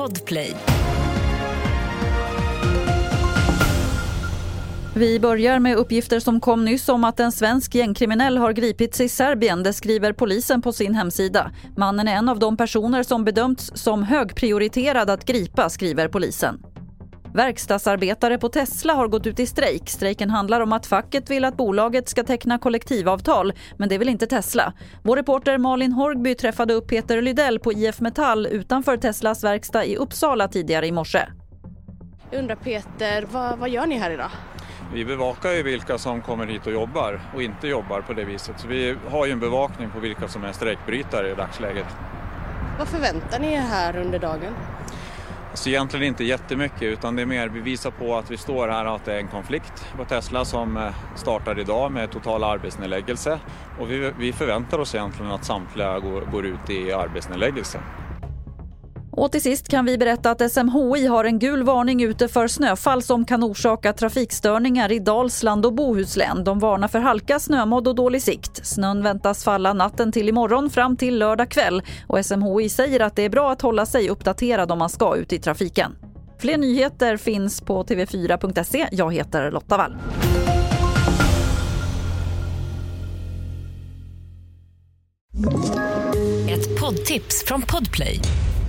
Podplay. Vi börjar med uppgifter som kom nyss om att en svensk gängkriminell har gripits i Serbien, det skriver polisen på sin hemsida. Mannen är en av de personer som bedömts som högprioriterad att gripa, skriver polisen. Verkstadsarbetare på Tesla har gått ut i strejk. Strejken handlar om att facket vill att bolaget ska teckna kollektivavtal, men det vill inte Tesla. Vår reporter Malin Horgby träffade upp Peter Lydell på IF Metall utanför Teslas verkstad i Uppsala tidigare i morse. Jag undrar Peter, vad, vad gör ni här idag? Vi bevakar ju vilka som kommer hit och jobbar och inte jobbar på det viset. Så vi har ju en bevakning på vilka som är strejkbrytare i dagsläget. Vad förväntar ni er här under dagen? Alltså egentligen inte jättemycket utan det är mer vi visar på att vi står här och att det är en konflikt på Tesla som eh, startar idag med total arbetsnedläggelse. Och vi, vi förväntar oss egentligen att samtliga går, går ut i arbetsnedläggelse. Och till sist kan vi berätta att SMHI har en gul varning ute för snöfall som kan orsaka trafikstörningar i Dalsland och Bohuslän. De varnar för halka, snömodd och dålig sikt. Snön väntas falla natten till imorgon fram till lördag kväll och SMHI säger att det är bra att hålla sig uppdaterad om man ska ut i trafiken. Fler nyheter finns på tv4.se. Jag heter Lotta Wall. Ett poddtips från Podplay.